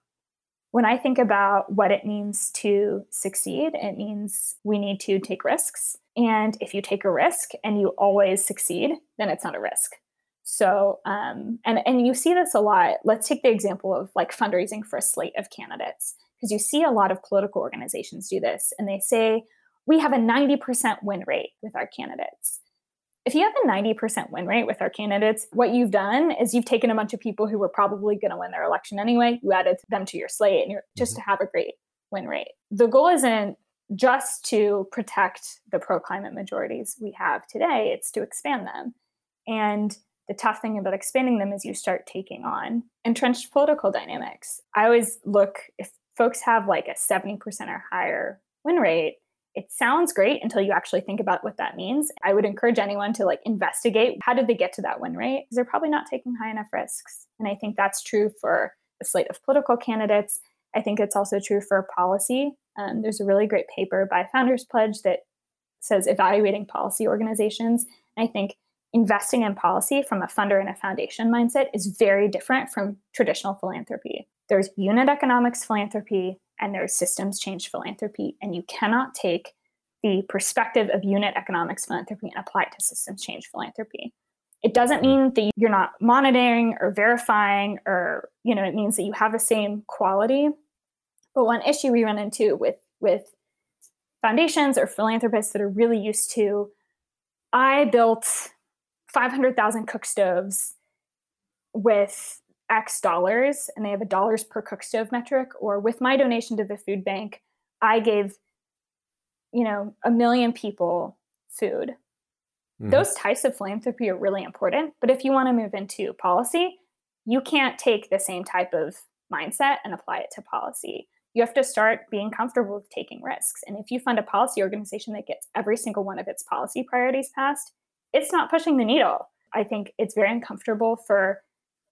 when I think about what it means to succeed, it means we need to take risks. And if you take a risk and you always succeed, then it's not a risk. So, um, and and you see this a lot. Let's take the example of like fundraising for a slate of candidates, because you see a lot of political organizations do this, and they say we have a 90% win rate with our candidates if you have a 90% win rate with our candidates, what you've done is you've taken a bunch of people who were probably going to win their election anyway, you added them to your slate and you're just mm-hmm. to have a great win rate. The goal isn't just to protect the pro climate majorities we have today, it's to expand them. And the tough thing about expanding them is you start taking on entrenched political dynamics. I always look if folks have like a 70% or higher win rate, it sounds great until you actually think about what that means. I would encourage anyone to like investigate how did they get to that win rate because they're probably not taking high enough risks. And I think that's true for a slate of political candidates. I think it's also true for policy. Um, there's a really great paper by Founders Pledge that says evaluating policy organizations. And I think investing in policy from a funder and a foundation mindset is very different from traditional philanthropy. There's unit economics philanthropy, and there's systems change philanthropy. And you cannot take the perspective of unit economics philanthropy and apply it to systems change philanthropy. It doesn't mm. mean that you're not monitoring or verifying, or you know, it means that you have the same quality. But one issue we run into with with foundations or philanthropists that are really used to, I built 500,000 cook stoves with X dollars and they have a dollars per cook stove metric, or with my donation to the food bank, I gave, you know, a million people food. Mm-hmm. Those types of philanthropy are really important. But if you want to move into policy, you can't take the same type of mindset and apply it to policy. You have to start being comfortable with taking risks. And if you fund a policy organization that gets every single one of its policy priorities passed, it's not pushing the needle. I think it's very uncomfortable for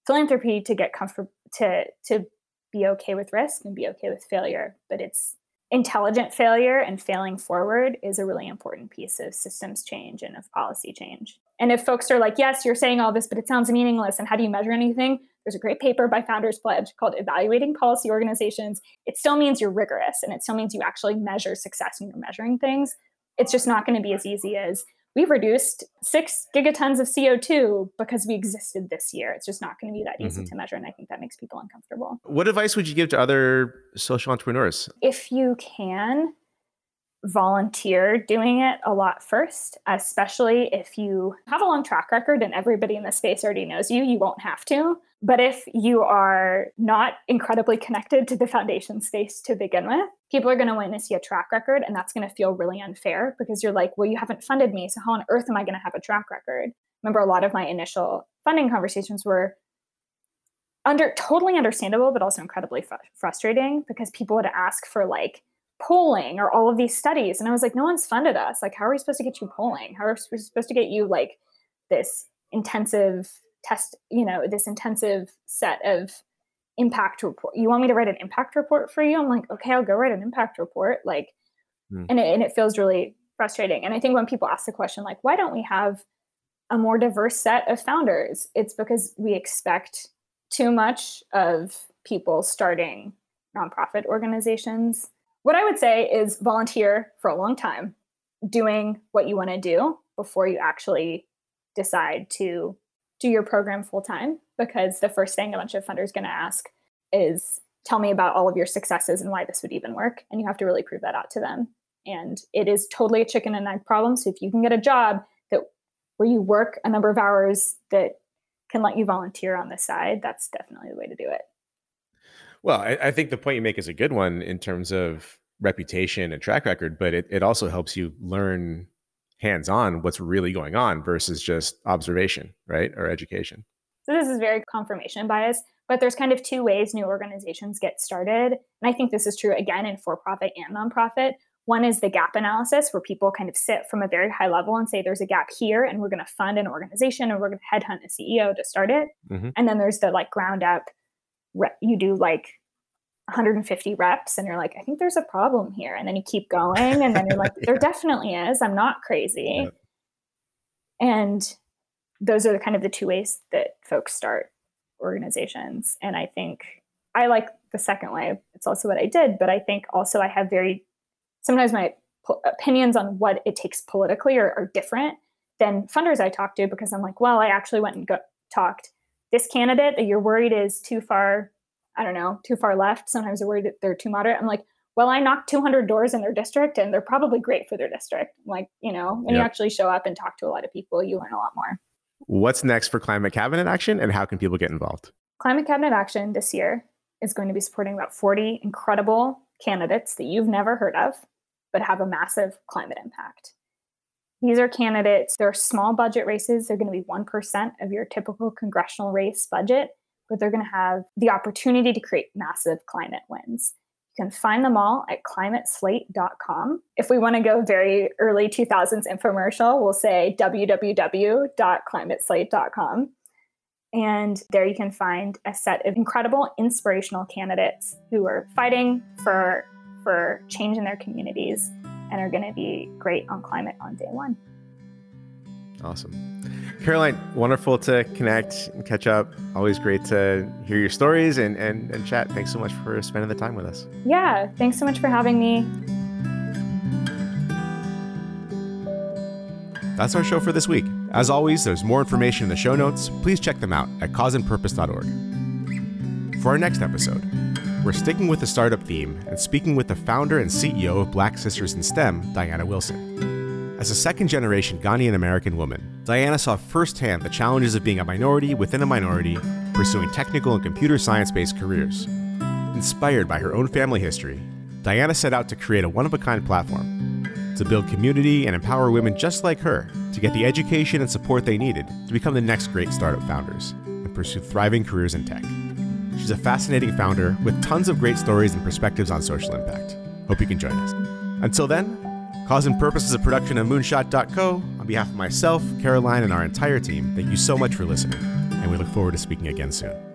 philanthropy to get comfortable to to be okay with risk and be okay with failure but it's intelligent failure and failing forward is a really important piece of systems change and of policy change. And if folks are like yes you're saying all this but it sounds meaningless and how do you measure anything? There's a great paper by founders pledge called evaluating policy organizations. It still means you're rigorous and it still means you actually measure success when you're measuring things. It's just not going to be as easy as we've reduced six gigatons of CO2 because we existed this year. It's just not going to be that easy mm-hmm. to measure. And I think that makes people uncomfortable. What advice would you give to other social entrepreneurs? If you can, volunteer doing it a lot first, especially if you have a long track record and everybody in the space already knows you, you won't have to. But if you are not incredibly connected to the foundation space to begin with, people are going to want to see a track record, and that's going to feel really unfair because you're like, well, you haven't funded me. So, how on earth am I going to have a track record? Remember, a lot of my initial funding conversations were under totally understandable, but also incredibly fr- frustrating because people would ask for like polling or all of these studies. And I was like, no one's funded us. Like, how are we supposed to get you polling? How are we supposed to get you like this intensive test, you know, this intensive set of impact report? You want me to write an impact report for you? I'm like, okay, I'll go write an impact report. Like, mm. and, it, and it feels really frustrating. And I think when people ask the question, like, why don't we have a more diverse set of founders? It's because we expect too much of people starting nonprofit organizations what I would say is volunteer for a long time, doing what you want to do before you actually decide to do your program full time. Because the first thing a bunch of funders going to ask is tell me about all of your successes and why this would even work. And you have to really prove that out to them. And it is totally a chicken and egg problem. So if you can get a job that where you work a number of hours that can let you volunteer on the side, that's definitely the way to do it. Well, I, I think the point you make is a good one in terms of reputation and track record, but it, it also helps you learn hands on what's really going on versus just observation, right? Or education. So this is very confirmation bias, but there's kind of two ways new organizations get started. And I think this is true again in for profit and nonprofit. One is the gap analysis, where people kind of sit from a very high level and say, there's a gap here, and we're going to fund an organization and we're going to headhunt a CEO to start it. Mm-hmm. And then there's the like ground up, you do like 150 reps and you're like, I think there's a problem here. And then you keep going and then you're like, there definitely is. I'm not crazy. Yeah. And those are the kind of the two ways that folks start organizations. And I think I like the second way. It's also what I did, but I think also I have very sometimes my po- opinions on what it takes politically are, are, different than funders I talk to because I'm like, well, I actually went and got, talked this candidate that you're worried is too far, I don't know, too far left. Sometimes they're worried that they're too moderate. I'm like, well, I knocked 200 doors in their district and they're probably great for their district. Like, you know, when yep. you actually show up and talk to a lot of people, you learn a lot more. What's next for Climate Cabinet Action and how can people get involved? Climate Cabinet Action this year is going to be supporting about 40 incredible candidates that you've never heard of but have a massive climate impact. These are candidates, they're small budget races. They're going to be 1% of your typical congressional race budget, but they're going to have the opportunity to create massive climate wins. You can find them all at climateslate.com. If we want to go very early 2000s infomercial, we'll say www.climateslate.com. And there you can find a set of incredible, inspirational candidates who are fighting for for change in their communities and are going to be great on climate on day one. Awesome. Caroline, wonderful to connect and catch up. Always great to hear your stories and, and, and chat. Thanks so much for spending the time with us. Yeah, thanks so much for having me. That's our show for this week. As always, there's more information in the show notes. Please check them out at causeandpurpose.org. For our next episode, we're sticking with the startup theme and speaking with the founder and CEO of Black Sisters in STEM, Diana Wilson. As a second generation Ghanaian American woman, Diana saw firsthand the challenges of being a minority within a minority, pursuing technical and computer science based careers. Inspired by her own family history, Diana set out to create a one of a kind platform to build community and empower women just like her to get the education and support they needed to become the next great startup founders and pursue thriving careers in tech. She's a fascinating founder with tons of great stories and perspectives on social impact. Hope you can join us. Until then, Cause and Purpose is a production of Moonshot.co. On behalf of myself, Caroline, and our entire team, thank you so much for listening, and we look forward to speaking again soon.